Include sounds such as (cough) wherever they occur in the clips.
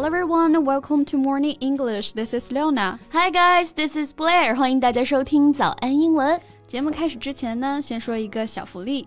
Hello everyone, welcome to Morning English. This is Leona. Hi guys, this is Blair. 欢迎大家收听早安英文。节目开始之前呢，先说一个小福利。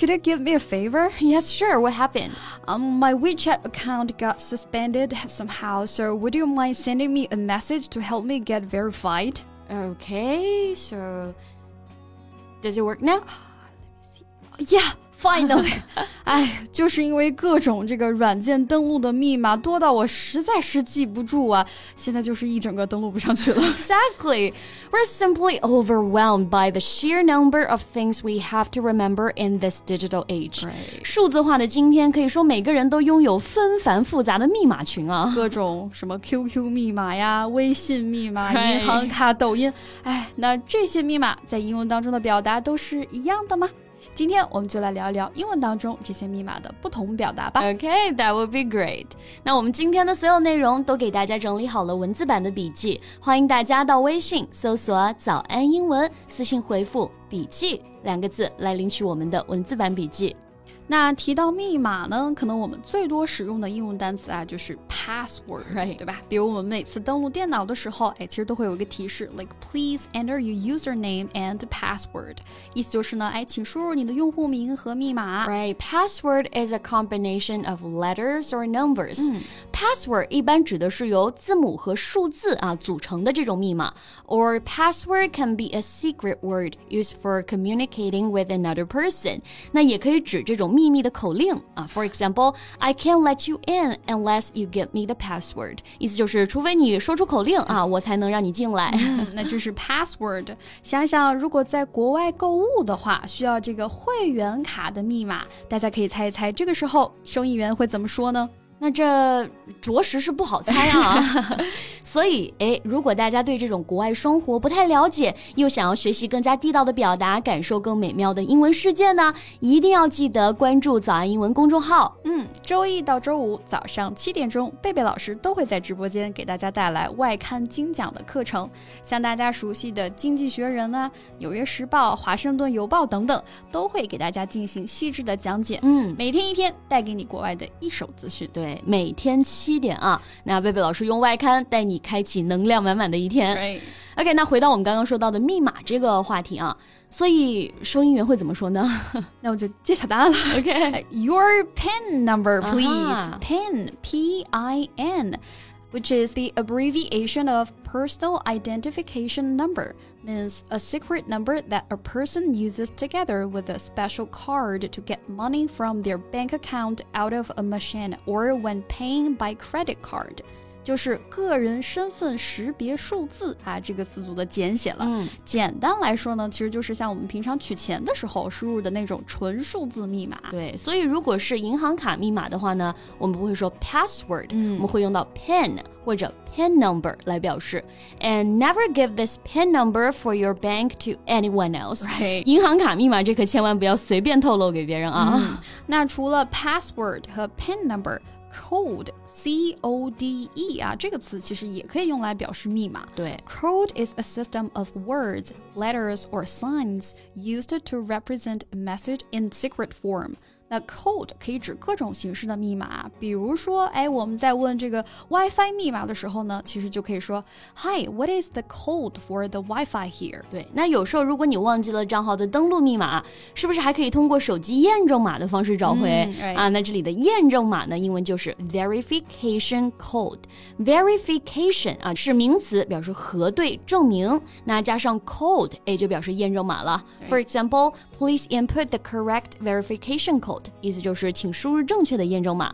Could you give me a favor? Yes, sure. What happened? Um, my WeChat account got suspended somehow, so would you mind sending me a message to help me get verified? Okay, so does it work now? Let me see. Yeah, Finally，(laughs) 哎，就是因为各种这个软件登录的密码多到我实在是记不住啊，现在就是一整个登录不上去了。Exactly, we're simply overwhelmed by the sheer number of things we have to remember in this digital age. 数字化的今天，可以说每个人都拥有纷繁复杂的密码群啊，各种什么 QQ 密码呀、微信密码、银行卡、抖音，哎，那这些密码在英文当中的表达都是一样的吗？今天我们就来聊一聊英文当中这些密码的不同表达吧。Okay, that would be great. 那我们今天的所有内容都给大家整理好了文字版的笔记，欢迎大家到微信搜索“早安英文”，私信回复“笔记”两个字来领取我们的文字版笔记。那提到密码呢，可能我们最多使用的英文单词啊，就是 password，对吧？比如我们每次登录电脑的时候，哎，其实都会有一个提示，like please enter your username and password，意思就是呢，哎，请输入你的用户名和密码。Right, password is a combination of letters or numbers. Password 一般指的是由字母和数字啊组成的这种密码，or password can be a secret word used for communicating with another person。那也可以指这种。 秘密的口令啊，For example, I can't let you in unless you give me the password。意思就是，除非你说出口令啊，我才能让你进来。那这是 password。想想，如果在国外购物的话，需要这个会员卡的密码，大家可以猜一猜，这个时候收银员会怎么说呢？那这着实是不好猜啊。(laughs) 所以，哎，如果大家对这种国外生活不太了解，又想要学习更加地道的表达，感受更美妙的英文世界呢，一定要记得关注早安英文公众号。嗯，周一到周五早上七点钟，贝贝老师都会在直播间给大家带来外刊精讲的课程，像大家熟悉的《经济学人》啊、《纽约时报》、《华盛顿邮报》等等，都会给大家进行细致的讲解。嗯，每天一篇，带给你国外的一手资讯。对，每天七点啊，那贝贝老师用外刊带你。开启能量满满的一天。OK，那回到我们刚刚说到的密码这个话题啊，所以收银员会怎么说呢？那我就揭晓答案了。OK，Your (laughs) PIN number, please. PIN, P-I-N. Which is the abbreviation of personal identification number, means a secret number that a person uses together with a special card to get money from their bank account out of a machine or when paying by credit card. 就是个人身份识别数字啊，这个词组的简写了。嗯，简单来说呢，其实就是像我们平常取钱的时候输入的那种纯数字密码。对，所以如果是银行卡密码的话呢，我们不会说 password，嗯，我们会用到 pin 或者 pin number 来表示。And never give this pin number for your bank to anyone else。银行卡密码这可千万不要随便透露给别人啊。那除了 password 和 pin number。code c o d e 啊，这个词其实也可以用来表示密码。对，code is a system of words, letters, or signs used to represent a message in secret form. 那 code 可以指各种形式的密码，比如说，哎，我们在问这个 WiFi 密码的时候呢，其实就可以说，Hi，what is the code for the WiFi here？对，那有时候如果你忘记了账号的登录密码，是不是还可以通过手机验证码的方式找回、嗯、啊？那这里的验证码呢，英文就是 verification code。verification 啊是名词，表示核对、证明，那加上 code，哎就表示验证码了。For example，please input the correct verification code。意思就是请输入正确的验证码。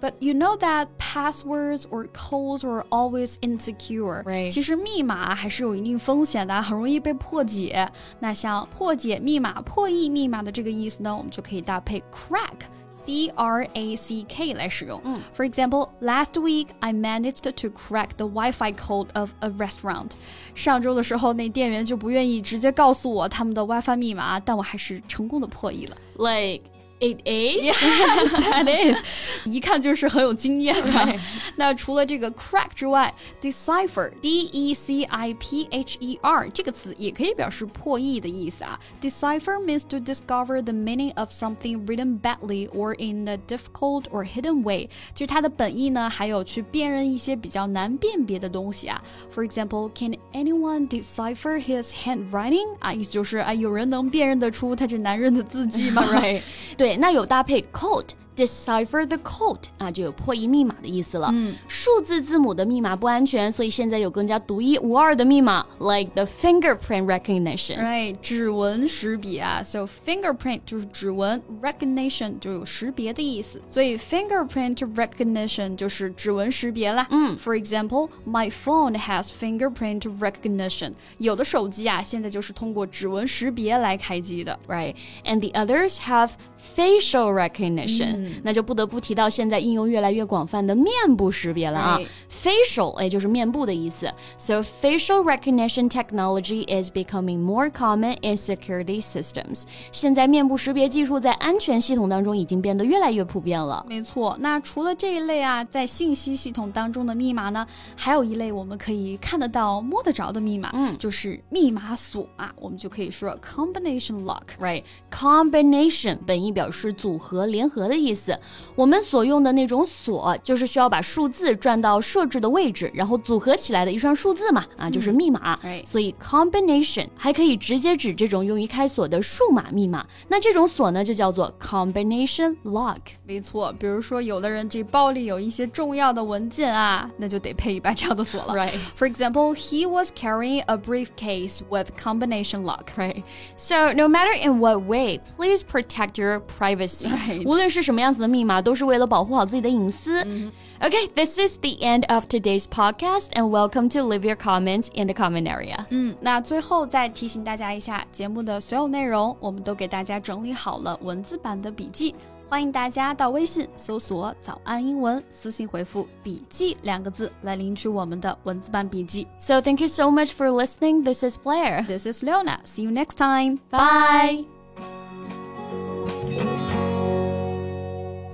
But you know that passwords or codes are always insecure. Right. 其实密码还是有一定风险的，很容易被破解。那像破解密码、破译密码的这个意思呢，我们就可以搭配 crack。 C R A C K 来使用。嗯，For example, last week I managed to crack the Wi-Fi code of a restaurant。上周的时候，那店员就不愿意直接告诉我他们的 WiFi 密码，但我还是成功的破译了。Like Eight eight, yes, (laughs) that is，(laughs) 一看就是很有经验的。那除了这个 (laughs) crack 之外，decipher, d e c i p h e r 这个词也可以表示破译的意思啊。Decipher means to discover the meaning of something written badly or in a difficult or hidden way。其实它的本意呢，还有去辨认一些比较难辨别的东西啊。For example, can anyone decipher his handwriting？啊，意思就是啊，有人能辨认得出他这男人的字迹吗？Right，对。 那有搭配 coat。decipher the code 啊，就有破译密码的意思了。嗯，数字字母的密码不安全，所以现在有更加独一无二的密码，like the fingerprint recognition。Right，指纹识别啊，so fingerprint 就是指纹，recognition 就有识别的意思，所以 fingerprint recognition 就是指纹识别啦。嗯，For example，my phone has fingerprint recognition。有的手机啊，现在就是通过指纹识别来开机的。Right，and the others have facial recognition。 那就不得不提到现在应用越来越广泛的面部识别了啊。Facial 哎，就是面部的意思。So facial recognition technology is becoming more common in security systems。现在面部识别技术在安全系统当中已经变得越来越普遍了。没错，那除了这一类啊，在信息系统当中的密码呢，还有一类我们可以看得到、摸得着的密码，嗯，就是密码锁啊。我们就可以说 combination lock，right？Combination 本意表示组合、联合的意意思，我们所用的那种锁，就是需要把数字转到设置的位置，然后组合起来的一串数字嘛，啊，就是密码。所以 combination 还可以直接指这种用于开锁的数码密码。那这种锁呢，就叫做 combination lock。没错，比如说有的人这包里有一些重要的文件啊，那就得配一把这样的锁了。Right. For example, he was carrying a briefcase with combination lock. Right. So no matter in what way, please protect your privacy. 无论是什么。 样子的密码都是为了保护好自己的隐私。Okay, this is the end of today's podcast, and welcome to leave your comments in the comment area. 嗯，那最后再提醒大家一下，节目的所有内容我们都给大家整理好了文字版的笔记，欢迎大家到微信搜索“早安英文”，私信回复“笔记”两个字来领取我们的文字版笔记。So thank you so much for listening. This is Blair. This is Leona. See you next time. Bye.